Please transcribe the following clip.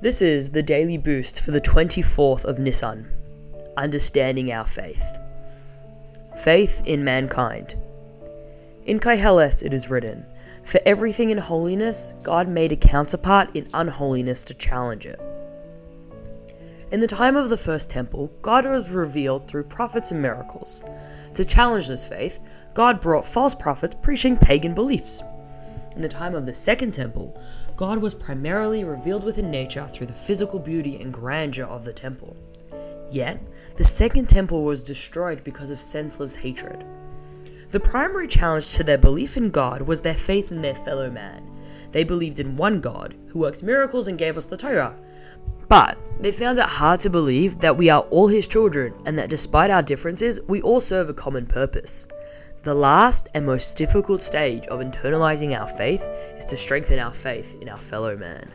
This is the daily boost for the 24th of Nisan. Understanding our faith. Faith in mankind. In Koheles it is written, For everything in holiness, God made a counterpart in unholiness to challenge it. In the time of the first temple, God was revealed through prophets and miracles. To challenge this faith, God brought false prophets preaching pagan beliefs. In the time of the second temple, God was primarily revealed within nature through the physical beauty and grandeur of the temple. Yet, the second temple was destroyed because of senseless hatred. The primary challenge to their belief in God was their faith in their fellow man. They believed in one God, who works miracles and gave us the Torah. But they found it hard to believe that we are all his children and that despite our differences, we all serve a common purpose. The last and most difficult stage of internalizing our faith is to strengthen our faith in our fellow man.